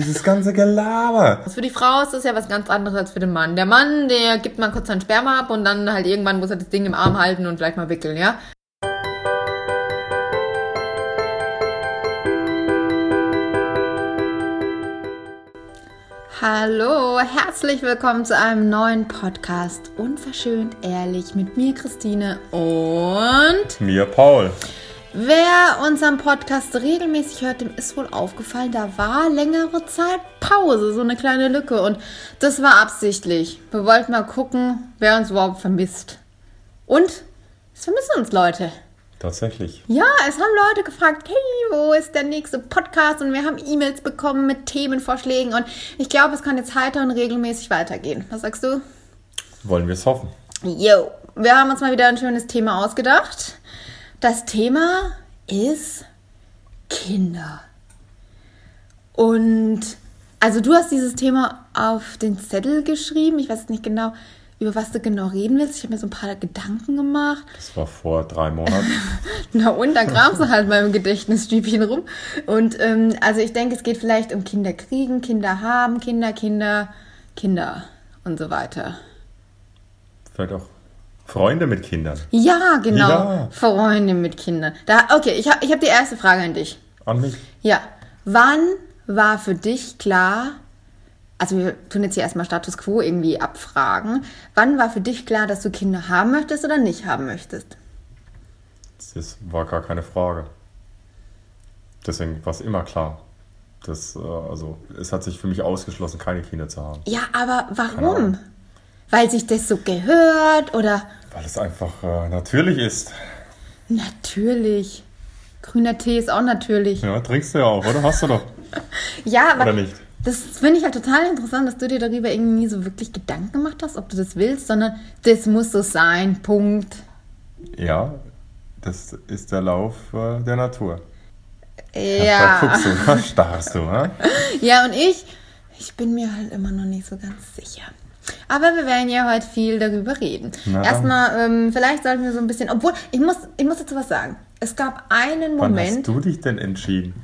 Dieses ganze Gelaber. Also für die Frau ist das ja was ganz anderes als für den Mann. Der Mann, der gibt mal kurz sein Sperma ab und dann halt irgendwann muss er das Ding im Arm halten und vielleicht mal wickeln, ja? Hallo, herzlich willkommen zu einem neuen Podcast. Unverschönt ehrlich mit mir, Christine und Mir, Paul. Wer unseren Podcast regelmäßig hört, dem ist wohl aufgefallen, da war längere Zeit Pause, so eine kleine Lücke. Und das war absichtlich. Wir wollten mal gucken, wer uns überhaupt vermisst. Und es vermissen uns Leute. Tatsächlich. Ja, es haben Leute gefragt, hey, wo ist der nächste Podcast? Und wir haben E-Mails bekommen mit Themenvorschlägen. Und ich glaube, es kann jetzt heiter und regelmäßig weitergehen. Was sagst du? Wollen wir es hoffen. Jo, wir haben uns mal wieder ein schönes Thema ausgedacht. Das Thema ist Kinder. Und also du hast dieses Thema auf den Zettel geschrieben. Ich weiß nicht genau, über was du genau reden willst. Ich habe mir so ein paar Gedanken gemacht. Das war vor drei Monaten. Na und, dann kramst du halt mal im Gedächtnisstübchen rum. Und ähm, also ich denke, es geht vielleicht um Kinder kriegen, Kinder haben, Kinder, Kinder, Kinder und so weiter. Vielleicht auch Freunde mit Kindern. Ja, genau. Ja. Freunde mit Kindern. Da, okay, ich habe ich hab die erste Frage an dich. An mich. Ja, wann war für dich klar, also wir tun jetzt hier erstmal Status Quo irgendwie abfragen, wann war für dich klar, dass du Kinder haben möchtest oder nicht haben möchtest? Das war gar keine Frage. Deswegen war es immer klar. Das, äh, also, es hat sich für mich ausgeschlossen, keine Kinder zu haben. Ja, aber warum? Weil sich das so gehört oder Weil es einfach äh, natürlich ist. natürlich. Grüner Tee ist auch natürlich. Ja, trinkst du ja auch, oder? Hast du doch. Ja, aber Oder nicht? das finde ich halt total interessant, dass du dir darüber irgendwie nie so wirklich Gedanken gemacht hast, ob du das willst, sondern das muss so sein, Punkt. Ja, das ist der Lauf äh, der Natur. Da Ja. guckst du, da starrst du, ne? Ja, und ich, ich bin mir halt immer noch nicht so ganz sicher. Aber wir werden ja heute viel darüber reden. Na. Erstmal, ähm, vielleicht sollten wir so ein bisschen, obwohl, ich muss, ich muss dazu was sagen. Es gab einen Wann Moment, hast du dich denn entschieden?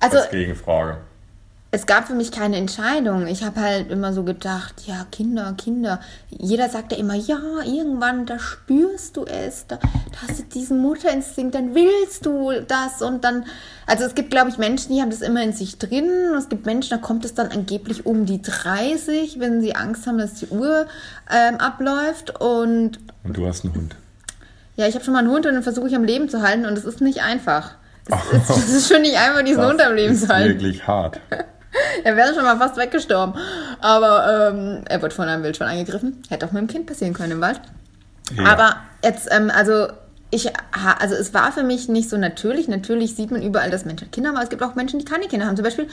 also Als Gegenfrage. es gab für mich keine Entscheidung. Ich habe halt immer so gedacht, ja, Kinder, Kinder. Jeder sagt ja immer, ja, irgendwann, da spürst du es, da, da hast du diesen Mutterinstinkt, dann willst du das und dann, also es gibt, glaube ich, Menschen, die haben das immer in sich drin. Und es gibt Menschen, da kommt es dann angeblich um die 30, wenn sie Angst haben, dass die Uhr ähm, abläuft. Und Und du hast einen Hund. ja, ich habe schon mal einen Hund und den versuche ich am Leben zu halten und es ist nicht einfach. Es ist, es ist schon nicht einfach, diesen Hund am Leben ist zu halten. wirklich hart. Er wäre schon mal fast weggestorben. Aber ähm, er wird von einem Wildschwein angegriffen. Hätte auch mit dem Kind passieren können im Wald. Ja. Aber jetzt, ähm, also ich, also es war für mich nicht so natürlich. Natürlich sieht man überall, dass Menschen Kinder haben, aber es gibt auch Menschen, die keine Kinder haben. Zum Beispiel,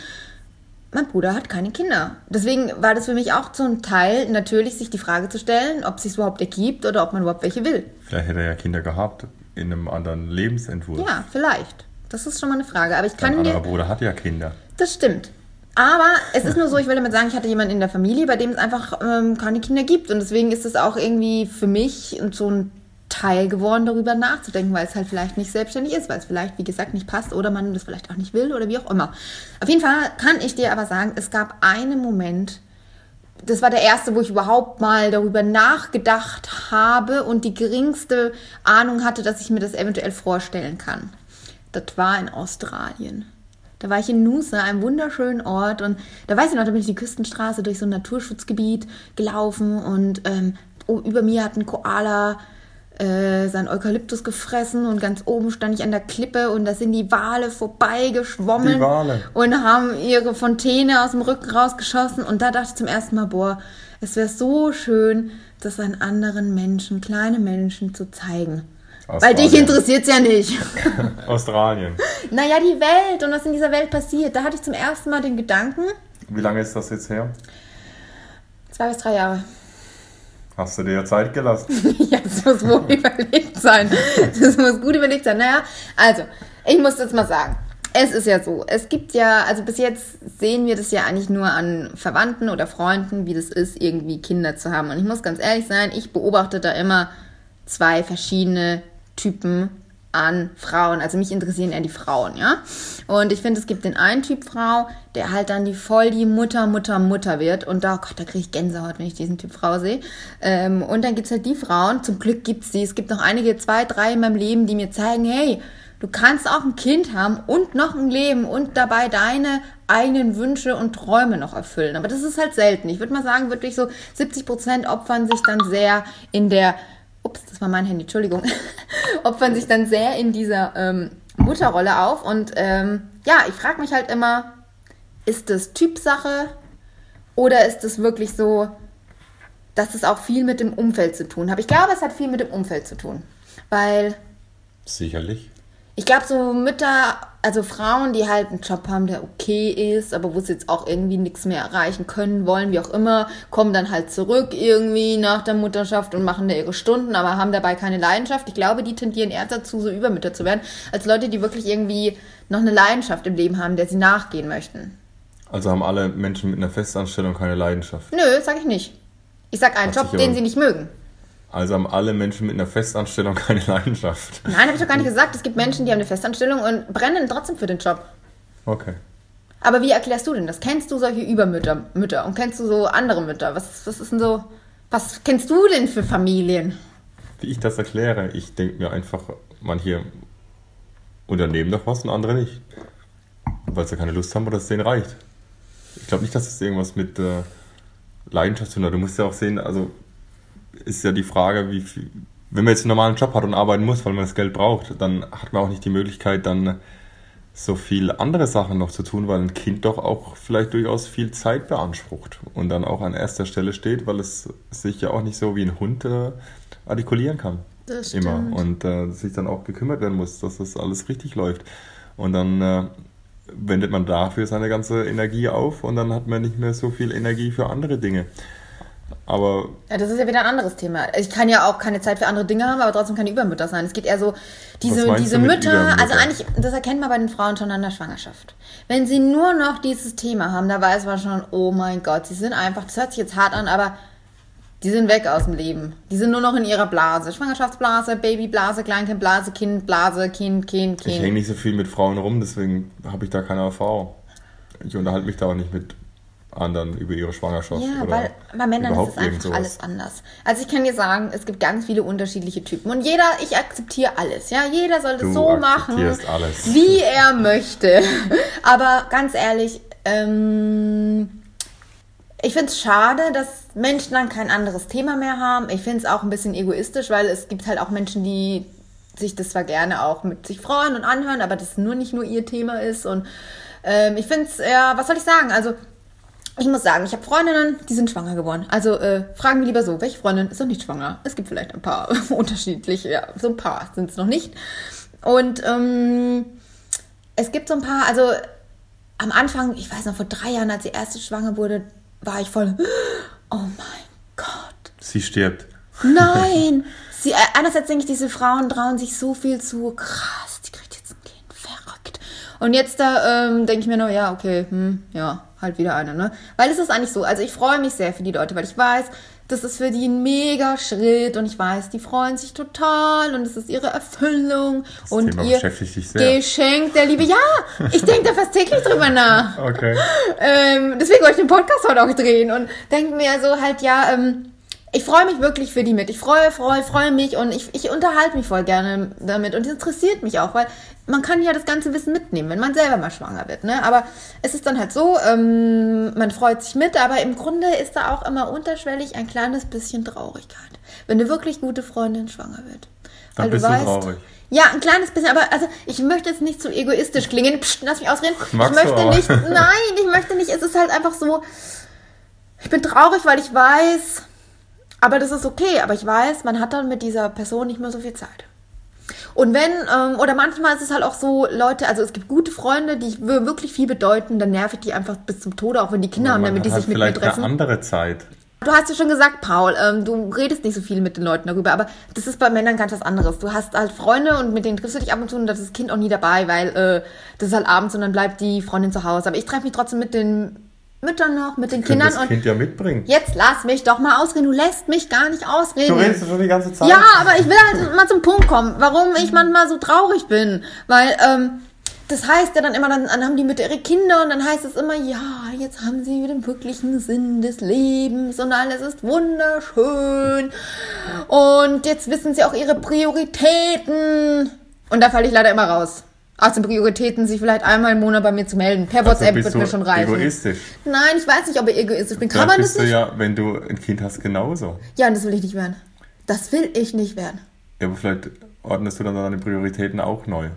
mein Bruder hat keine Kinder. Deswegen war das für mich auch zum Teil natürlich, sich die Frage zu stellen, ob es sich überhaupt ergibt oder ob man überhaupt welche will. Vielleicht hätte er ja Kinder gehabt in einem anderen Lebensentwurf. Ja, vielleicht. Das ist schon mal eine Frage. Aber ich Dein kann anderer dir. Bruder hat ja Kinder. Das stimmt. Aber es ist nur so, ich will damit sagen, ich hatte jemanden in der Familie, bei dem es einfach ähm, keine Kinder gibt. Und deswegen ist es auch irgendwie für mich so ein Teil geworden, darüber nachzudenken, weil es halt vielleicht nicht selbstständig ist, weil es vielleicht, wie gesagt, nicht passt oder man das vielleicht auch nicht will oder wie auch immer. Auf jeden Fall kann ich dir aber sagen, es gab einen Moment, das war der erste, wo ich überhaupt mal darüber nachgedacht habe und die geringste Ahnung hatte, dass ich mir das eventuell vorstellen kann. Das war in Australien. Da war ich in Noosa, einem wunderschönen Ort und da weiß ich noch, da bin ich die Küstenstraße durch so ein Naturschutzgebiet gelaufen und ähm, oh, über mir hat ein Koala äh, sein Eukalyptus gefressen und ganz oben stand ich an der Klippe und da sind die Wale vorbeigeschwommen Die Wale. und haben ihre Fontäne aus dem Rücken rausgeschossen. Und da dachte ich zum ersten Mal, boah, es wäre so schön, das an anderen Menschen, kleine Menschen zu zeigen. Weil dich Australien. interessiert es ja nicht. Australien. naja, die Welt und was in dieser Welt passiert. Da hatte ich zum ersten Mal den Gedanken, Wie lange ist das jetzt her? zwei bis drei Jahre. Hast du dir ja Zeit gelassen? ja, das muss wohl überlegt sein. Das muss gut überlegt sein. Naja, also, ich muss jetzt mal sagen. Es ist ja so, es gibt ja, also bis jetzt sehen wir das ja eigentlich nur an Verwandten oder Freunden, wie das ist, irgendwie Kinder zu haben. Und ich muss ganz ehrlich sein, ich beobachte da immer zwei verschiedene Typen an Frauen. Also mich interessieren eher die Frauen, ja. Und ich finde, es gibt den einen Typ Frau, der halt dann die voll die Mutter, Mutter, Mutter wird. Und da, oh Gott, da kriege ich Gänsehaut, wenn ich diesen Typ Frau sehe. Ähm, und dann gibt's halt die Frauen, zum Glück gibt's die. Es gibt noch einige, zwei, drei in meinem Leben, die mir zeigen, hey, du kannst auch ein Kind haben und noch ein Leben und dabei deine eigenen Wünsche und Träume noch erfüllen. Aber das ist halt selten. Ich würde mal sagen, wirklich so 70 Prozent opfern sich dann sehr in der ups, das war mein Handy, Entschuldigung, opfern sich dann sehr in dieser ähm, Mutterrolle auf. Und ähm, ja, ich frage mich halt immer, ist das Typsache oder ist es wirklich so, dass es auch viel mit dem Umfeld zu tun hat? Ich glaube, es hat viel mit dem Umfeld zu tun. Weil. Sicherlich ich glaube, so Mütter, also Frauen, die halt einen Job haben, der okay ist, aber wo sie jetzt auch irgendwie nichts mehr erreichen können, wollen, wie auch immer, kommen dann halt zurück irgendwie nach der Mutterschaft und machen da ihre Stunden, aber haben dabei keine Leidenschaft. Ich glaube, die tendieren eher dazu, so Übermütter zu werden, als Leute, die wirklich irgendwie noch eine Leidenschaft im Leben haben, der sie nachgehen möchten. Also haben alle Menschen mit einer Festanstellung keine Leidenschaft? Nö, sag ich nicht. Ich sag einen Hat Job, den sie nicht mögen. Also haben alle Menschen mit einer Festanstellung keine Leidenschaft. Nein, habe ich doch gar nicht gesagt. Es gibt Menschen, die haben eine Festanstellung und brennen trotzdem für den Job. Okay. Aber wie erklärst du denn das? Kennst du solche Übermütter Mütter und kennst du so andere Mütter? Was, was ist denn so, was kennst du denn für Familien? Wie ich das erkläre? Ich denke mir einfach, manche unternehmen doch was und andere nicht. Weil sie keine Lust haben oder es denen reicht. Ich glaube nicht, dass es irgendwas mit äh, Leidenschaft zu tun hat. Du musst ja auch sehen, also ist ja die Frage, wie viel, wenn man jetzt einen normalen Job hat und arbeiten muss, weil man das Geld braucht, dann hat man auch nicht die Möglichkeit, dann so viel andere Sachen noch zu tun, weil ein Kind doch auch vielleicht durchaus viel Zeit beansprucht und dann auch an erster Stelle steht, weil es sich ja auch nicht so wie ein Hund äh, artikulieren kann. Das stimmt. Immer. Und äh, sich dann auch gekümmert werden muss, dass das alles richtig läuft. Und dann äh, wendet man dafür seine ganze Energie auf und dann hat man nicht mehr so viel Energie für andere Dinge. Aber. Ja, das ist ja wieder ein anderes Thema. Ich kann ja auch keine Zeit für andere Dinge haben, aber trotzdem keine Übermütter sein. Es geht eher so, diese, diese Mütter, also eigentlich, das erkennt man bei den Frauen schon an der Schwangerschaft. Wenn sie nur noch dieses Thema haben, da weiß man schon, oh mein Gott, sie sind einfach, das hört sich jetzt hart an, aber die sind weg aus dem Leben. Die sind nur noch in ihrer Blase. Schwangerschaftsblase, Babyblase, Kleinkindblase, Kindblase, Kind, Kind, Kind. Ich hänge nicht so viel mit Frauen rum, deswegen habe ich da keine Erfahrung. Ich unterhalte mich da auch nicht mit anderen über ihre Schwangerschaft. Ja, oder weil bei Männern ist es einfach alles anders. Also ich kann dir sagen, es gibt ganz viele unterschiedliche Typen. Und jeder, ich akzeptiere alles. Ja, jeder soll es so machen, alles. wie er möchte. Aber ganz ehrlich, ähm, ich finde es schade, dass Menschen dann kein anderes Thema mehr haben. Ich finde es auch ein bisschen egoistisch, weil es gibt halt auch Menschen, die sich das zwar gerne auch mit sich freuen und anhören, aber das nur nicht nur ihr Thema ist. Und ähm, ich finde es, ja, was soll ich sagen? Also ich muss sagen, ich habe Freundinnen, die sind schwanger geworden. Also äh, fragen wir lieber so, welche Freundin ist noch nicht schwanger? Es gibt vielleicht ein paar unterschiedliche, ja, so ein paar sind es noch nicht. Und ähm, es gibt so ein paar, also am Anfang, ich weiß noch, vor drei Jahren, als die erste schwanger wurde, war ich voll, oh mein Gott. Sie stirbt. Nein! Sie, äh, einerseits denke ich, diese Frauen trauen sich so viel zu, krass, die kriegt jetzt ein Kind, verrückt. Und jetzt da ähm, denke ich mir nur, ja, okay, hm, ja, halt wieder eine, ne? Weil es ist eigentlich so, also ich freue mich sehr für die Leute, weil ich weiß, das ist für die ein mega Schritt und ich weiß, die freuen sich total und es ist ihre Erfüllung das und Thema ihr Geschenk der Liebe. Ja, ich denke da fast täglich drüber nach. Okay. Ähm, deswegen wollte ich den Podcast heute auch drehen und denke mir so halt, ja, ähm, ich freue mich wirklich für die mit. Ich freue, freue, freue mich und ich, ich unterhalte mich voll gerne damit und es interessiert mich auch, weil man kann ja das ganze Wissen mitnehmen, wenn man selber mal schwanger wird. Ne? Aber es ist dann halt so, ähm, man freut sich mit, aber im Grunde ist da auch immer unterschwellig ein kleines bisschen Traurigkeit, wenn eine wirklich gute Freundin schwanger wird. Dann weil bist du, weißt, traurig. Ja, ein kleines bisschen, aber also ich möchte jetzt nicht zu egoistisch klingen. Psst, lass mich ausreden. Magst ich möchte nicht, nein, ich möchte nicht. Es ist halt einfach so, ich bin traurig, weil ich weiß, aber das ist okay, aber ich weiß, man hat dann mit dieser Person nicht mehr so viel Zeit. Und wenn, ähm, oder manchmal ist es halt auch so, Leute, also es gibt gute Freunde, die wirklich viel bedeuten, dann nerv ich die einfach bis zum Tode, auch wenn die Kinder haben, damit die sich mit mir treffen. Eine andere Zeit. Du hast ja schon gesagt, Paul, ähm, du redest nicht so viel mit den Leuten darüber, aber das ist bei Männern ganz was anderes. Du hast halt Freunde und mit denen triffst du dich ab und zu und das ist das Kind auch nie dabei, weil äh, das ist halt abends und dann bleibt die Freundin zu Hause. Aber ich treffe mich trotzdem mit den Müttern noch, mit den Können Kindern das und Kind ja mitbringen. jetzt lass mich doch mal ausreden. Du lässt mich gar nicht ausreden. Du redest schon die ganze Zeit. Ja, aber ich will halt mal zum Punkt kommen, warum ich manchmal so traurig bin. Weil, ähm, das heißt ja dann immer, dann, dann haben die Mütter ihre Kinder und dann heißt es immer, ja, jetzt haben sie den wirklichen Sinn des Lebens und alles ist wunderschön. Und jetzt wissen sie auch ihre Prioritäten. Und da falle ich leider immer raus. Aus den Prioritäten, sich vielleicht einmal im Monat bei mir zu melden. Per Also WhatsApp wird du mir schon reichen. egoistisch. Nein, ich weiß nicht, ob ich egoistisch bin. Kann Dann man das bist du nicht? ja, wenn du ein Kind hast, genauso. Ja, und das will ich nicht werden. Das will ich nicht werden. Ja, aber vielleicht ordnest du dann deine Prioritäten auch neu.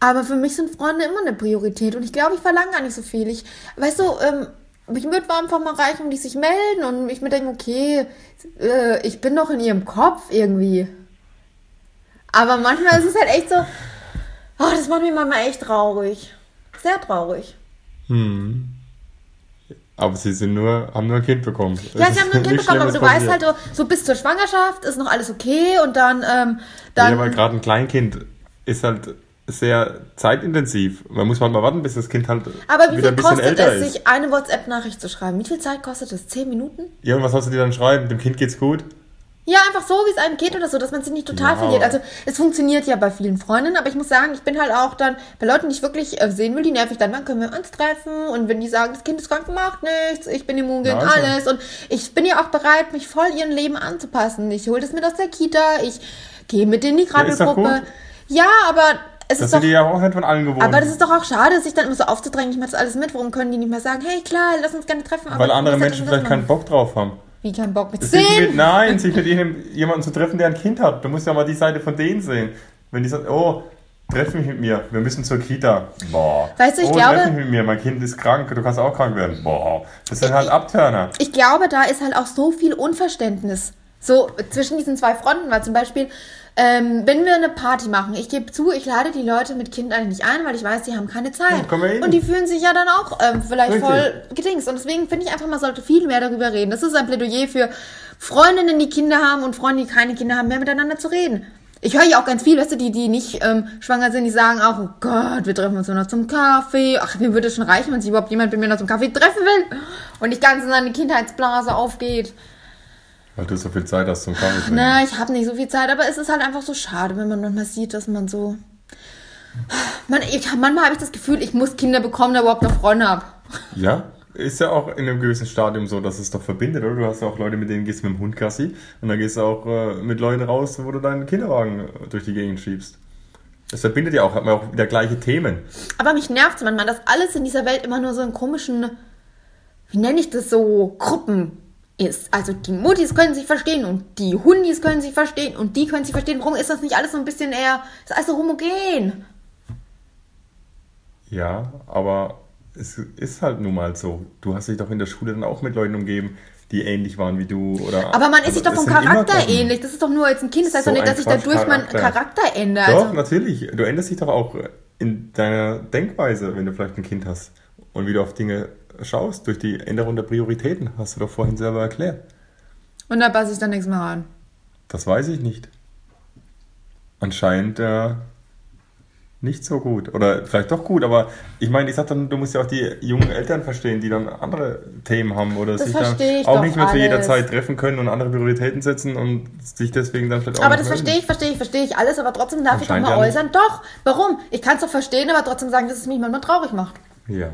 Aber für mich sind Freunde immer eine Priorität und ich glaube, ich verlange gar nicht so viel. Ich, weißt du, ähm, mich würde einfach mal reichen, die sich melden und ich mir denke, okay, äh, ich bin doch in ihrem Kopf irgendwie. Aber manchmal ist es halt echt so, oh, das macht mich manchmal echt traurig. Sehr traurig. Aber sie sind nur, haben nur ein Kind bekommen. Ja, Es sie haben nur ein Kind bekommen, aber du weißt halt, passiert. so, so bis zur Schwangerschaft ist noch alles okay und dann, ähm, Ja, dann weil gerade ein Kleinkind ist halt sehr zeitintensiv. Man muss halt mal warten, bis das Kind halt aber wie wieder viel kostet es, ist. sich eine WhatsApp-Nachricht zu schreiben? Wie viel Zeit kostet es? Zehn Minuten? Ja, und was sollst du dir dann schreiben? Dem Kind geht's gut? Ja, einfach so, wie es einem geht oder so, dass man sich nicht total Ja, verliert. Also es funktioniert ja bei vielen Freundinnen, aber ich muss sagen, ich bin halt auch dann, bei Leuten, die ich wirklich äh, sehen will, die nerv ich dann, wann können wir uns treffen? Und wenn die sagen, das Kind ist krank, macht nichts, ich bin immun gegen Ja, also. alles. Und ich bin ja auch bereit, mich voll ihrem Leben anzupassen. Ich hole das mit aus der Kita, ich gehe mit in die Krabbelgruppe. gut. Ja, aber es Das ist sind doch... die ja auch nicht von allen gewohnt. Aber das ist doch auch schade, sich dann immer so aufzudrängen, ich mache das alles mit. Warum können die nicht mehr sagen, hey klar, lass uns gerne treffen. aber weil andere Menschen vielleicht keinen. Bock drauf haben. Wie kein Bock mit zehn? nein, sich mit ihnen, jemandem zu treffen, der ein Kind hat. Du musst ja mal die Seite von denen sehen. Wenn die sagen, oh, treff mich mit mir, wir müssen zur Kita. Boah. Weißt du, ich oh, glaube- treff mich mit mir, mein Kind ist krank, du kannst auch krank werden. Boah. Das sind halt Abturner. ich glaube, da ist halt auch so viel Unverständnis. So zwischen diesen zwei Fronten, weil zum Beispiel, ähm, wenn wir eine Party machen, ich gebe zu, ich lade die Leute mit Kind eigentlich nicht ein, weil ich weiß, die haben keine Zeit. Ja, hin. und die fühlen sich ja dann auch ähm, vielleicht Richtig. voll gedings. Und deswegen finde ich einfach, man sollte viel mehr darüber reden. Das ist ein Plädoyer für Freundinnen, die Kinder haben und Freunde, die keine Kinder haben, mehr miteinander zu reden. Ich höre ja auch ganz viel, weißt du, die, die nicht ähm, schwanger sind, die sagen auch, oh Gott, wir treffen uns nur noch zum Kaffee. Ach, mir würde es schon reichen, wenn sich überhaupt jemand mit mir noch zum Kaffee treffen will. Und nicht ganz in seine Kindheitsblase aufgeht. Weil du so viel Zeit hast zum Kaffee trinken. Na, ich habe nicht so viel Zeit, aber es ist halt einfach so schade, wenn man manchmal sieht, dass man so. Man, ich, manchmal habe ich das Gefühl, ich muss Kinder bekommen, da überhaupt noch Freunde habe. Ja, ist ja auch in einem gewissen Stadium so, dass es doch verbindet, oder? Du hast ja auch Leute, mit denen gehst du mit dem Hund Gassi und dann gehst du auch äh, mit Leuten raus, wo du deinen Kinderwagen äh, durch die Gegend schiebst. Das verbindet ja auch, hat man auch wieder gleiche Themen. Aber mich nervt es manchmal, dass alles in dieser Welt immer nur so in komischen, wie nenne ich das so, Gruppen ist. Also die Muttis können sich verstehen und die Hundis können sich verstehen und die können sich verstehen. Warum ist das nicht alles so ein bisschen eher, ist alles so homogen? Ja, aber es ist halt nun mal so. Du hast dich doch in der Schule dann auch mit Leuten umgeben, die ähnlich waren wie du. Oder, Aber man ist sich doch vom Charakter ähnlich. Das ist doch nur jetzt ein Kind. Das heißt So doch nicht, dass ich dadurch meinen Charakter. Charakter ändere. Doch, Also, natürlich. Du änderst dich doch auch in deiner Denkweise, wenn du vielleicht ein Kind hast. Und wie du auf Dinge schaust, durch die Änderung der Prioritäten, hast du doch vorhin selber erklärt. und da passe ich dann nichts mehr rein. Das weiß ich nicht. Anscheinend äh, nicht so gut. Oder vielleicht doch gut, aber ich meine, ich sag dann, du musst ja auch die jungen Eltern verstehen, die dann andere Themen haben oder Das sich dann auch nicht mehr zu jeder alles. Zeit treffen können und andere Prioritäten setzen und sich deswegen dann vielleicht auch Aber das verstehe ich, verstehe ich, verstehe ich alles, aber trotzdem darf ich doch mal ja nicht. äußern. Doch, warum? Ich kann es doch verstehen, aber trotzdem sagen, dass es mich manchmal traurig macht. Ja,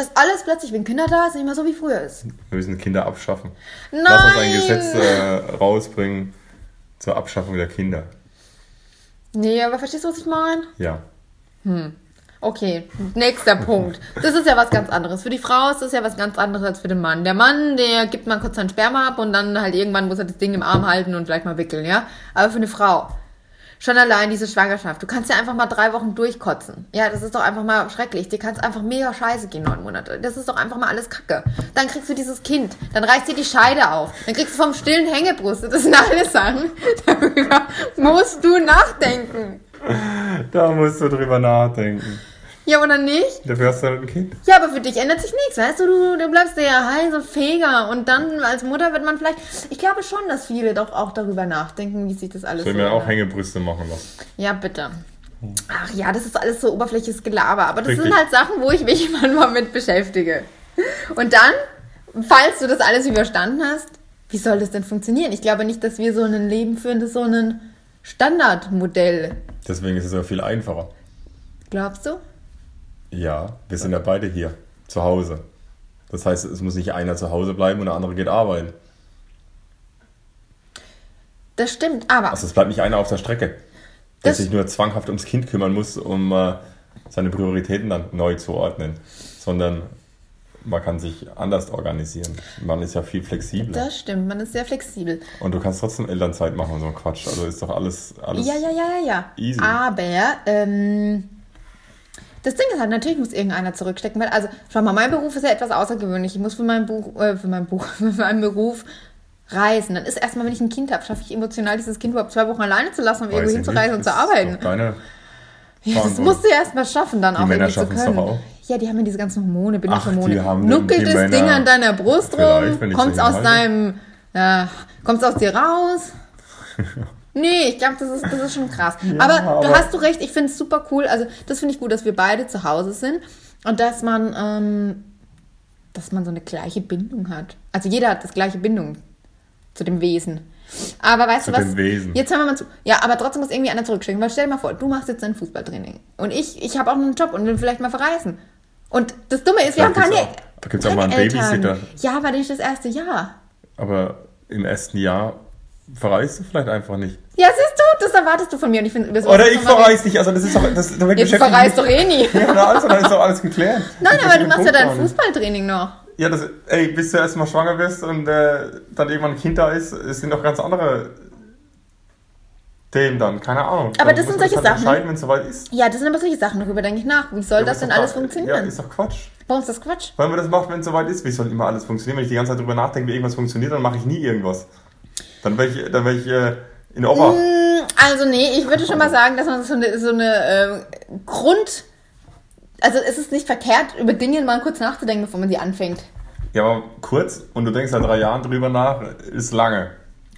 Dass alles plötzlich, wenn Kinder da ist, nicht mehr so wie früher ist. wir müssen Kinder abschaffen. Nein! Lass uns ein Gesetz äh, rausbringen zur Abschaffung der Kinder. Nee, aber verstehst du, was ich meine? Ja. Okay, nächster Punkt. Das ist ja was ganz anderes. Für die Frau ist das ja was ganz anderes als für den Mann. Der Mann, der gibt mal kurz sein Sperma ab und dann halt irgendwann muss er das Ding im Arm halten und vielleicht mal wickeln, ja? Aber für eine Frau, schon allein diese Schwangerschaft, du kannst ja einfach mal drei Wochen durchkotzen. Ja, das ist doch einfach mal schrecklich. Dir kann es einfach mega scheiße gehen, neun Monate. Das ist doch einfach mal alles Kacke. Dann kriegst du dieses Kind, dann reißt dir die Scheide auf, dann kriegst du vom stillen Hängebrust. Das sind alles Sachen, darüber musst du nachdenken. Da musst du drüber nachdenken. Ja, oder nicht? Dafür hast du halt ein Kind. Ja, aber für dich ändert sich nichts, weißt du? Du, du bleibst ja heil, so feger. Und dann als Mutter wird man vielleicht. Ich glaube schon, dass viele doch auch darüber nachdenken, wie sich das alles Ich will so mir auch. Hängebrüste machen lassen. Ja, bitte. Ach ja, das ist alles so oberflächliches Gelaber. Aber das Richtig. sind halt Sachen, wo ich mich manchmal mit beschäftige. Und dann, falls du das alles überstanden hast, wie soll das denn funktionieren? Ich glaube nicht, dass wir so ein Leben führen, das so ein Standardmodell. Deswegen ist es ja viel einfacher. Glaubst du? Ja, wir sind ja beide hier, zu Hause. Das heißt, es muss nicht einer zu Hause bleiben und der andere geht arbeiten. Das stimmt, aber. Also es bleibt nicht einer auf der Strecke, der sich nur zwanghaft ums Kind kümmern muss, um äh, seine Prioritäten dann neu zu ordnen. Sondern man kann sich anders organisieren. Man ist ja viel flexibler. Das stimmt, man ist sehr flexibel. Und du kannst trotzdem Elternzeit machen und so ein Quatsch. Also ist doch alles, alles Ja, ja, ja, ja, ja. easy. Aber, ähm, das Ding ist halt, natürlich muss irgendeiner zurückstecken, weil, also, schau mal, mein Beruf ist ja etwas außergewöhnlich. Ich muss für meinen Buch, äh, für meinen Buch, für meinen Beruf reisen. Dann ist erstmal, wenn ich ein Kind habe, schaffe ich emotional dieses Kind überhaupt zwei Wochen alleine zu lassen, um Weiß irgendwo hinzureisen und zu arbeiten. Deine Ja, das musst du ja erstmal schaffen, dann Die auch Männer irgendwie zu können. doch auch. Ja, die haben ja diese ganzen Hormone, Bindungshormone. haben Nuckelt das Männer- Ding an deiner Brust rum, kommt's aus halte. deinem, ja, kommt's aus dir raus? Nee, ich glaube, das ist, das ist schon krass. aber, du aber- hast du recht, ich finde es super cool. Also, das finde ich gut, dass wir beide zu Hause sind und dass man, ähm, dass man so eine gleiche Bindung hat. Also, jeder hat das gleiche Bindung zu dem Wesen. Aber weißt Zu du was? dem Wesen. Jetzt hören wir mal zu. Ja, aber trotzdem muss irgendwie einer zurückschicken. Weil stell dir mal vor, du machst jetzt ein Fußballtraining. Und ich, ich habe auch einen Job und will vielleicht mal verreisen. Und das Dumme ist, wir haben keine. auch- da gibt's auch keine mal einen Eltern. Babysitter. Ja, aber nicht das erste Jahr. Aber im ersten Jahr verreist du vielleicht einfach nicht. Ja, siehst du, das erwartest du von mir. Und ich finde, über sowas Oder ich verreise nicht. Also das ist doch, das, damit. Jetzt verreist doch eh nie. Ja, na, also, dann ist doch alles geklärt. Nein, aber du machst ja Punkt dein gar nicht. Fußballtraining noch. Ja, das, ey, bis du erstmal schwanger wirst und äh, dann irgendwann ein Kind da ist, es sind noch ganz andere Themen dann. Keine Ahnung. Aber Dann das sind solche halt Sachen. entscheiden, wenn es soweit ist. Ja, das sind aber solche Sachen, darüber denke ich nach. Wie soll Ja, das denn doch alles Quatsch. funktionieren? Ja, ist doch Quatsch. Warum ist das Quatsch? Weil man das macht, wenn es soweit ist. Wie soll immer alles funktionieren? Wenn ich die ganze Zeit drüber nachdenke, wie irgendwas funktioniert, dann mache ich nie irgendwas. Dann wäre ich, dann wär ich äh, in Ober. Mm, Also nee, ich würde schon mal sagen, dass man so eine, so eine äh, Grund... Also es ist nicht verkehrt, über Dinge mal kurz nachzudenken, bevor man sie anfängt. Ja, aber kurz und du denkst seit drei Jahren drüber nach, ist lange.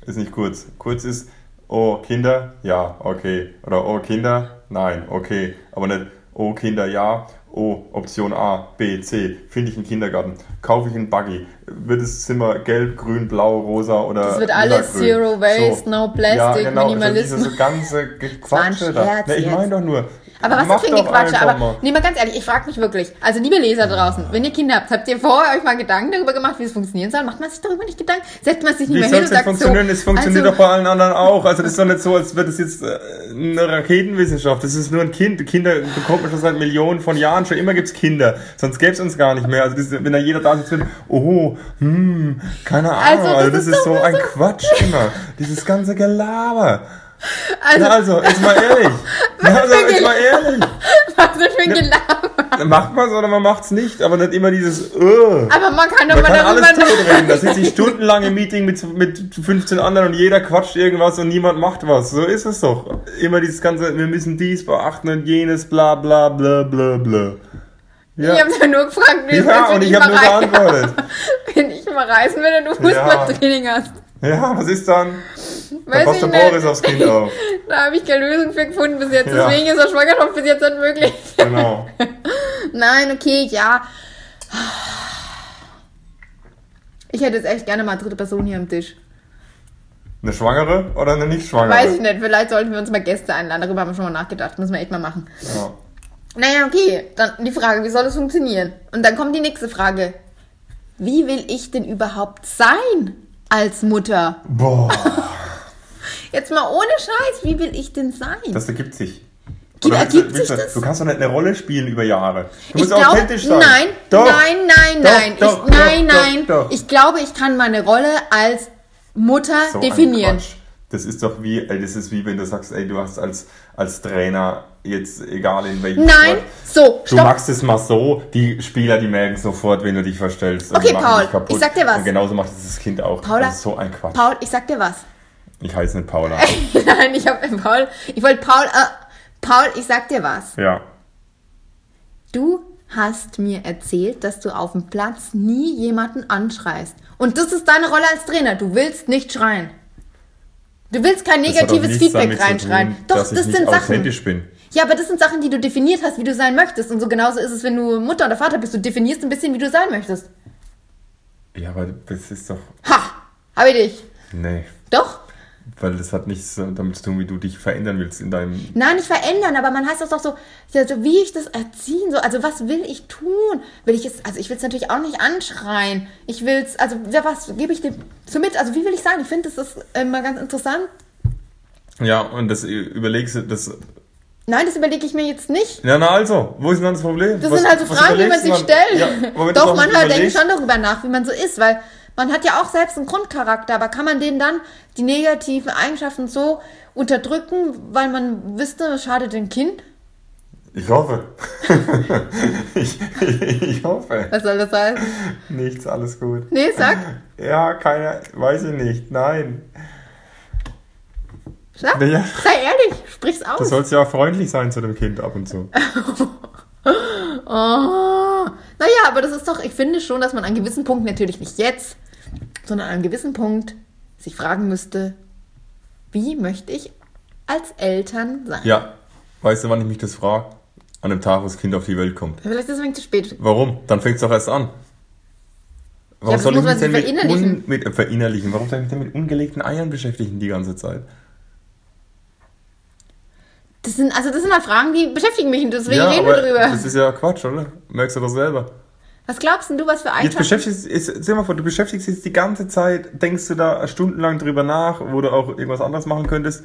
Ist nicht kurz. Kurz ist, oh Kinder, ja, okay. Oder oh Kinder, nein, okay. Aber nicht, oh Kinder, ja, oh Option A, B, C. Finde ich einen Kindergarten. Kaufe ich einen Buggy. Wird das Zimmer gelb, grün, blau, rosa oder Das wird alles? Zero Waste, no Plastic, ja, genau, Minimalismus. Also diese ganze Gequatsche da. Ne, ich meine doch nur. Aber was ist für ein Gequatsche? Aber mal. nee, mal ganz ehrlich, ich frage mich wirklich. Also liebe Leser draußen, wenn ihr Kinder habt, habt ihr vorher euch mal Gedanken darüber gemacht, wie es funktionieren soll? Macht man sich darüber nicht Gedanken? Setzt man sich nicht Wie mehr hin es und sagt so... funktionieren? Es funktioniert also, doch bei allen anderen auch. Also das ist doch nicht so, als wäre das jetzt äh, eine Raketenwissenschaft. Das ist nur ein Kind. Kinder bekommt man schon seit Millionen von Jahren. Schon immer gibt's Kinder. Sonst gäbe es uns gar nicht mehr. Also das, wenn da jeder da sitzt und, oh, hm, keine Ahnung. Also, Also, das das, ist ist so ein so- Quatsch immer. Dieses ganze Gelaber. Also, Na, also, jetzt mal ehrlich. Na, also, jetzt mal ehrlich. was ist für ein Gelaber? Macht man es oder man macht's nicht, aber nicht immer dieses, uh. Aber man kann doch Man mal kann alles darüber... totreden. Da sitze ich stundenlang im Meeting mit, mit 15 anderen und jeder quatscht irgendwas und niemand macht was. So ist es doch. Immer dieses ganze, wir müssen dies beachten und jenes, bla bla bla bla bla. Ja, Ich habe ja nur gefragt, wie es ja ist, wenn und ich mal geantwortet. Wenn ich mal reisen will und du Fußballtraining hast. Ja, was ist dann? Da Weiß passt der Boris aufs Kind auf. Da habe ich keine Lösung für gefunden bis jetzt. Ja. Deswegen ist der Schwangerschaft bis jetzt nicht möglich. Genau. Nein, okay, ja. Ich hätte jetzt echt gerne mal dritte Person hier am Tisch. Eine Schwangere oder eine nicht Schwangere? Weiß ich nicht, vielleicht sollten wir uns mal Gäste einladen. Darüber haben wir schon mal nachgedacht. Müssen wir echt mal machen. Ja. Naja, okay. Dann die Frage, wie soll das funktionieren? Und dann kommt die nächste Frage. Wie will ich denn überhaupt sein als Mutter? Boah, Jetzt mal ohne Scheiß, wie will ich denn sein? das ergibt sich. Oder ergibt du- sich du- das? Du kannst doch nicht eine Rolle spielen über Jahre. Du ich musst glaube, authentisch sein. nein, Doch. nein, nein, nein, doch, ich, nein, doch, nein. doch. Ich glaube, ich kann meine Rolle als Mutter So ein definieren. Quatsch. Das ist doch wie, ey, das ist wie wenn du sagst, ey, du hast als, als Trainer jetzt egal in welchem Nein, Sport, so, Du stopp. machst es mal so, die Spieler, die merken sofort, wenn du dich verstellst. Okay, Paul, ich sag dir was. Und genauso macht es das Kind auch. Paula, das ist so ein Quatsch. Paul, ich sag dir was. Ich heiße nicht Paula. Nein, ich hab Paul, ich wollte Paul, äh, Paul, ich sag dir was. ja. Du hast mir erzählt, dass du auf dem Platz nie jemanden anschreist. Und das ist deine Rolle als Trainer. Du willst nicht schreien. Du willst kein negatives Feedback reinschreien. tun, Doch, dass das ich sind Sachen. authentisch bin. Ja, aber das sind Sachen, die du definiert hast, wie du sein möchtest. Und so genauso ist es, wenn du Mutter oder Vater bist. Du definierst ein bisschen, wie du sein möchtest. Ja, aber das ist doch. Ha! Hab ich dich. Nee. Doch? Weil das hat nichts damit zu tun, wie du dich verändern willst in deinem. Nein, nicht verändern, aber man heißt das doch so, wie ich das erziehen soll. Also was will ich tun? Will ich es, also ich will es natürlich auch nicht anschreien. Ich will es, also was gebe ich dir so mit? Also wie will ich sein? Ich finde, das ist immer ganz interessant. Ja, und das überlegst du, das. Nein, das überlege ich mir jetzt nicht. Ja, na also, wo ist denn dann das Problem? Das Was- sind halt so was Fragen, die man sich stellt. Ja, Doch, man denkt überlegst- schon darüber nach, wie man so ist, weil man hat ja auch selbst einen Grundcharakter, aber kann man den dann die negativen Eigenschaften so unterdrücken, weil man wüsste, es schadet dem Kind? Ich hoffe. ich, ich hoffe. Was soll das heißen? Nichts, alles gut. Nee, sag. Ja, keine, weiß ich nicht. Nein. Sag. Naja, Sei ehrlich, sprich's du aus. sollst ja freundlich sein zu dem Kind ab und zu. Oh. Naja, aber das ist doch, ich finde schon, dass man an einem gewissen Punkt, natürlich nicht jetzt, sondern an einem gewissen Punkt sich fragen müsste, wie möchte ich als Eltern sein? Ja, weißt du, wann ich mich das frage? An dem Tag, wo das Kind auf die Welt kommt. Vielleicht ist es ein zu spät. Warum? Dann fängt es doch erst an. Warum das soll ich man mich denn mit, verinnerlichen. un, mit äh, verinnerlichen? Warum soll ich mich denn mit ungelegten Eiern beschäftigen die ganze Zeit? Das sind, also das sind halt Fragen, die beschäftigen mich und deswegen ja, reden wir drüber. das ist ja Quatsch, oder? Merkst du doch selber. Was glaubst denn du, was für Jetzt Eigenschaften? beschäftigst dir mal vor, du beschäftigst dich die ganze Zeit, denkst du da stundenlang drüber nach, wo du auch irgendwas anderes machen könntest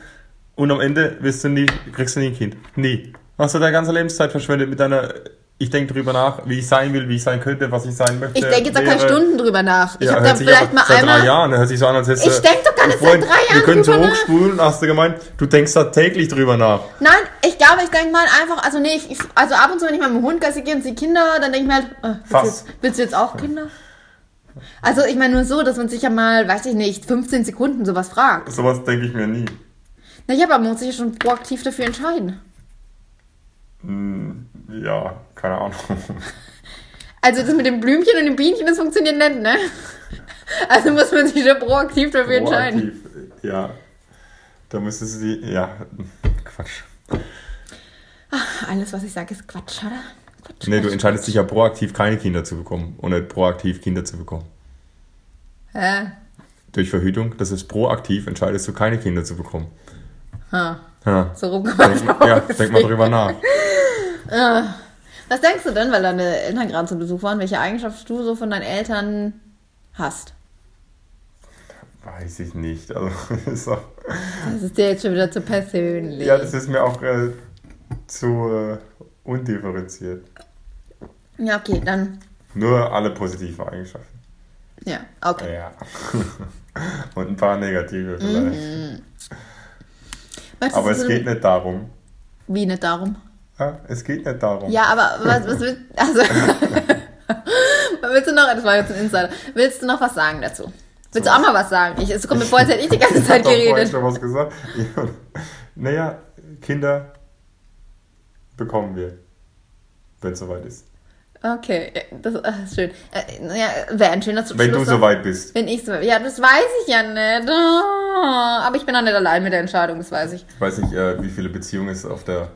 und am Ende wirst du nie, kriegst du nie ein Kind. Nie. Hast du deine ganze Lebenszeit verschwendet mit deiner, ich denke drüber nach, wie ich sein will, wie ich sein könnte, was ich sein möchte. Ich denke jetzt auch keine. Stunden drüber nach. Ich Ja, habe da vielleicht mal seit einmal. drei Jahren, hört sich so an, als hättest Ich denk doch gar nicht seit drei Jahren Wir können nach. zurückspulen, hast du gemeint, du denkst da täglich drüber nach. Nein, ich glaube, ich denke mal einfach, also nee, ich, also ab und zu, wenn ich mal mit dem Hund Gassi gehe und sehe Kinder, dann denke ich mir halt, äh, willst, du jetzt, willst du jetzt auch Kinder? Also ich meine nur so, dass man sich ja mal, weiß ich nicht, 15 Sekunden sowas fragt. Sowas denke ich mir nie. Na ja, aber man muss sich ja schon proaktiv dafür entscheiden. Hm, ja, keine Ahnung. Also das mit dem Blümchen und dem Bienchen, das funktioniert nicht, ne? Also muss man sich schon proaktiv dafür entscheiden. Proaktiv, Ja. Da müsstest du die, ja, Quatsch. Alles, was ich sage, ist Quatsch, oder? Quatsch, Nee, du Quatsch. entscheidest dich ja proaktiv, keine Kinder zu bekommen und nicht proaktiv Kinder zu bekommen. Hä? Durch Verhütung, das ist proaktiv, entscheidest du keine Kinder zu bekommen. Ha, Ja, so rum kann man ja, denk mal drüber nach. Was denkst du denn, weil deine Eltern gerade zu Besuch waren, welche Eigenschaft du so von deinen Eltern hast? Weiß ich nicht. Also, das ist auch, Das ist dir jetzt schon wieder zu persönlich. ja, das ist mir auch äh, zu äh, undifferenziert. Ja, okay, dann. Nur alle positiven Eigenschaften. Ja, okay. Ja. Und ein paar negative vielleicht. Möchtest Aber es so- geht nicht darum. Wie nicht darum? Ja, es geht nicht darum. Ja, aber was, was willst also, willst du noch, das war jetzt ein Insider, willst du noch was sagen dazu? Willst du auch mal was sagen? Ich, es kommt mir vor, als hätte ich die ganze Ich Zeit geredet. schon was gesagt. Ja. Naja, Kinder bekommen wir, wenn es soweit ist. Okay, das, das ist schön. Äh, ja, wäre ein schöner Schluss. Wenn du soweit bist. Wenn ich so, ja, das weiß ich ja nicht. Oh, aber ich bin auch nicht allein mit der Entscheidung, das weiß ich. Ich weiß nicht, äh, wie viele Beziehungen es auf der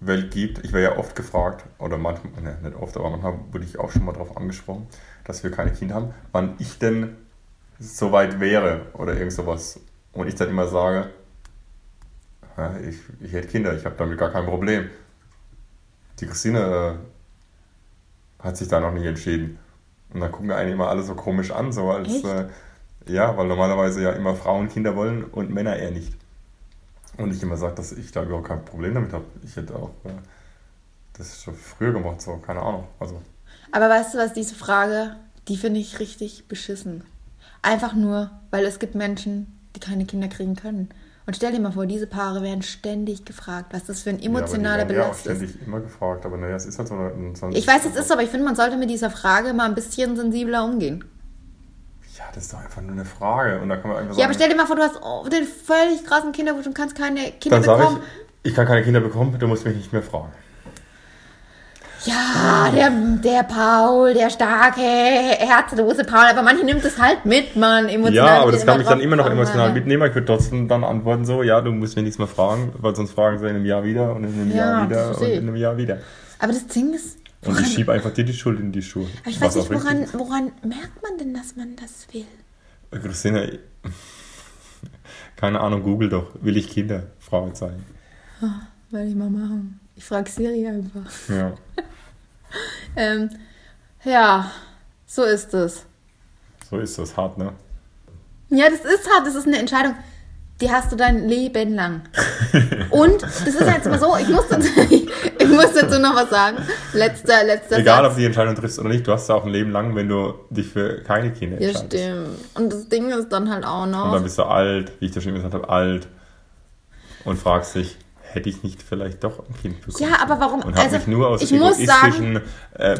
Welt gibt. Ich werde ja oft gefragt, oder manchmal, ne, nicht oft, aber manchmal wurde ich auch schon mal darauf angesprochen, dass wir keine Kinder haben, wann ich denn soweit wäre oder irgend sowas. Und ich dann immer sage, ich, ich hätte Kinder, ich habe damit gar kein Problem. Die Christine äh, hat sich da noch nicht entschieden. Und dann gucken wir eigentlich immer alle so komisch an, so als, äh, ja, weil normalerweise ja immer Frauen Kinder wollen und Männer eher nicht. Und ich immer sage, dass ich da überhaupt kein Problem damit habe. Ich hätte auch äh, das schon früher gemacht, so, keine Ahnung. Also, Aber weißt du was, diese Frage, die finde ich richtig beschissen. Einfach nur, weil es gibt Menschen, die keine Kinder kriegen können. Und stell dir mal vor, diese Paare werden ständig gefragt, was das für ein emotionaler ja, werden ja auch Belast ist. ständig immer gefragt, aber naja, es ist halt so. Ein, so Ich weiß, es ist so, aber ich finde, man sollte mit dieser Frage mal ein bisschen sensibler umgehen. Ja, das ist doch einfach nur eine Frage. Und da kann man einfach Ja, aber stell dir mal vor, du hast oh, den völlig krassen Kinderwunsch und kannst keine Kinder dann bekommen. ich, ich kann keine Kinder bekommen, du musst mich nicht mehr fragen. Ja, der, der Paul, der starke, herzlose Paul, aber manche nimmt es halt mit, man, emotional. Ja, aber das kann mich dann immer noch emotional mitnehmen. Ich würde trotzdem dann antworten so, ja, du musst mir nichts mehr fragen, weil sonst fragen sie in einem Jahr wieder und in einem Ja, Jahr wieder und in einem Jahr wieder. Aber das Ding ist, Und woran, ich schiebe einfach dir die Schuld in die Schuhe. aber ich weiß nicht, woran, woran merkt man denn, dass man das will? Christina, keine Ahnung, google doch. Will ich Kinder? Fragezeichen. Werde ich mal machen. Ich frage Siri einfach. Ja. Ähm, ja, so ist es. So ist das hart, ne? Ja, das ist hart, das ist eine Entscheidung, die hast du dein Leben lang. Und das ist jetzt mal so, ich muss dazu, ich muss dazu noch was sagen. Letzter, letzter Egal, ob Satz. du die Entscheidung triffst oder nicht, du hast ja auch ein Leben lang, wenn du dich für keine Kinder Ja, entscheidest. stimmt. Und das Ding ist dann halt auch Und noch. dann bist du alt, wie ich dir schon gesagt habe, alt. Und fragst dich, hätte ich nicht vielleicht doch ein Kind bekommen? Ja, aber warum? Und Also, mich nur aus ich muss egoistischen äh,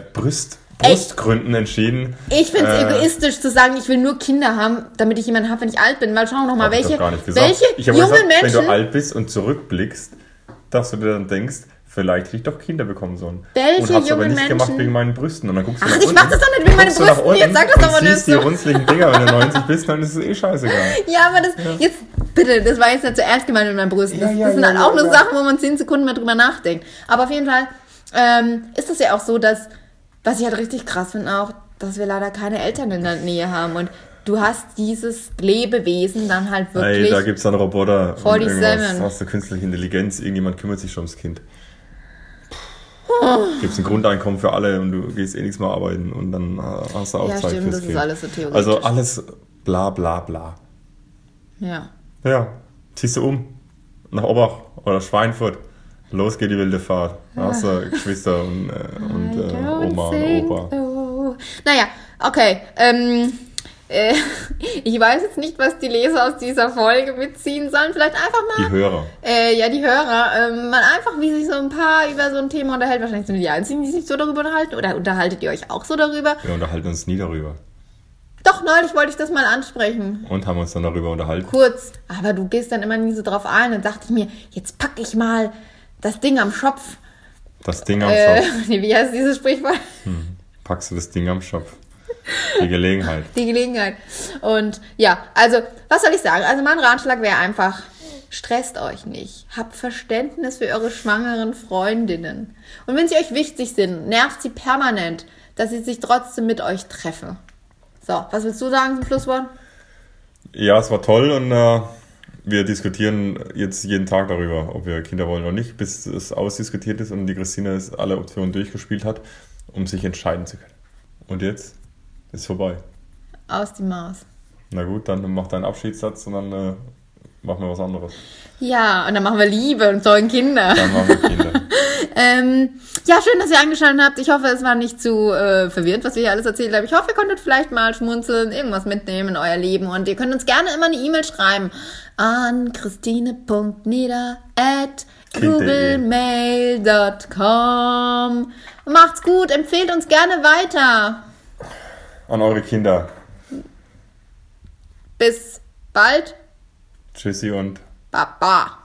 Brust, Ey. Brustgründen entschieden. Ich finde es Äh, egoistisch zu sagen, ich will nur Kinder haben, damit ich jemanden habe, wenn ich alt bin. Weil schau noch mal, Hab ich welche, doch gar nicht gesagt. welche ich jungen gesagt, Menschen. wenn du alt bist und zurückblickst, dass du dir dann denkst, vielleicht hätte ich doch Kinder bekommen sollen. Welche und hab's aber jungen nicht gemacht Menschen- wegen meinen Brüsten. Und dann guckst du Ach, nach ich unten, mach das doch nicht wegen meinen Brüsten. Jetzt unten sag das doch mal nicht siehst die so. runzligen Dinger, wenn du 90 bist, dann ist es eh scheißegal. Ja, aber das, jetzt, bitte, das war jetzt nicht so ernst gemeint mit meinen Brüsten. Das, Ja, ja, das sind ja, halt ja, auch nur ja. Sachen, wo man zehn Sekunden mehr drüber nachdenkt. Aber auf jeden Fall ähm, ist es ja auch so, dass, was ich halt richtig krass finde auch, dass wir leider keine Eltern in der Nähe haben und du hast dieses Lebewesen dann halt wirklich. Ey, da gibt es dann Roboter Vor dich selber. Hast du künstliche Intelligenz, irgendjemand kümmert sich schon ums Kind. Gibt es ein Grundeinkommen für alle und du gehst eh nichts mehr arbeiten und dann äh, hast du auch Ja, Zeit stimmt, fürs das ist Kind. alles so theoretisch. Also alles bla bla bla. ja. Ja, ziehst du um nach Obach oder Schweinfurt. Los geht die wilde Fahrt. Da hast du Geschwister und, äh, und äh, Oma und Opa. so. Naja, okay. Ähm, äh, ich weiß jetzt nicht, was die Leser aus dieser Folge mitziehen sollen. Vielleicht einfach mal. Die Hörer. Äh, ja, die Hörer, ähm, mal einfach, wie sich so ein paar über so ein Thema unterhält. Wahrscheinlich sind wir die Einzigen, die sich so darüber unterhalten. Oder unterhaltet ihr euch auch so darüber? Wir unterhalten uns nie darüber. Doch, neulich wollte ich das mal ansprechen. Und haben uns dann darüber unterhalten. Kurz. Aber du gehst dann immer nie so drauf ein. Dann dachte ich mir, jetzt pack ich mal das Ding am Schopf. Das Ding am Äh, Schopf. wie heißt dieses Sprichwort? Packst du das Ding am Schopf. Die Gelegenheit. Die Gelegenheit. Und ja, also, was soll ich sagen? Also, mein Ratschlag wäre einfach, stresst euch nicht. Habt Verständnis für eure schwangeren Freundinnen. Und wenn sie euch wichtig sind, nervt sie permanent, dass sie sich trotzdem mit euch treffen. So, was willst du sagen zum Schlusswort? Ja, es war toll und äh, wir diskutieren jetzt jeden Tag darüber, ob wir Kinder wollen oder nicht, bis es ausdiskutiert ist und die Christina es alle Optionen durchgespielt hat, um sich entscheiden zu können. Und jetzt ist vorbei. Aus die Maus. Na gut, dann mach deinen Abschiedssatz und dann äh, machen wir was anderes. Ja, und dann machen wir Liebe und zeugen Kinder. Dann machen wir Kinder. Ähm, ja, schön, dass ihr angeschaut habt. Ich hoffe, es war nicht zu äh, verwirrend, was wir hier alles erzählt haben. Ich hoffe, ihr konntet vielleicht mal schmunzeln, irgendwas mitnehmen in euer Leben. Und ihr könnt uns gerne immer eine E-Mail schreiben an christine.nieder at googlemail.com. Macht's gut, empfehlt uns gerne weiter. An eure Kinder. Bis bald. Tschüssi und Baba.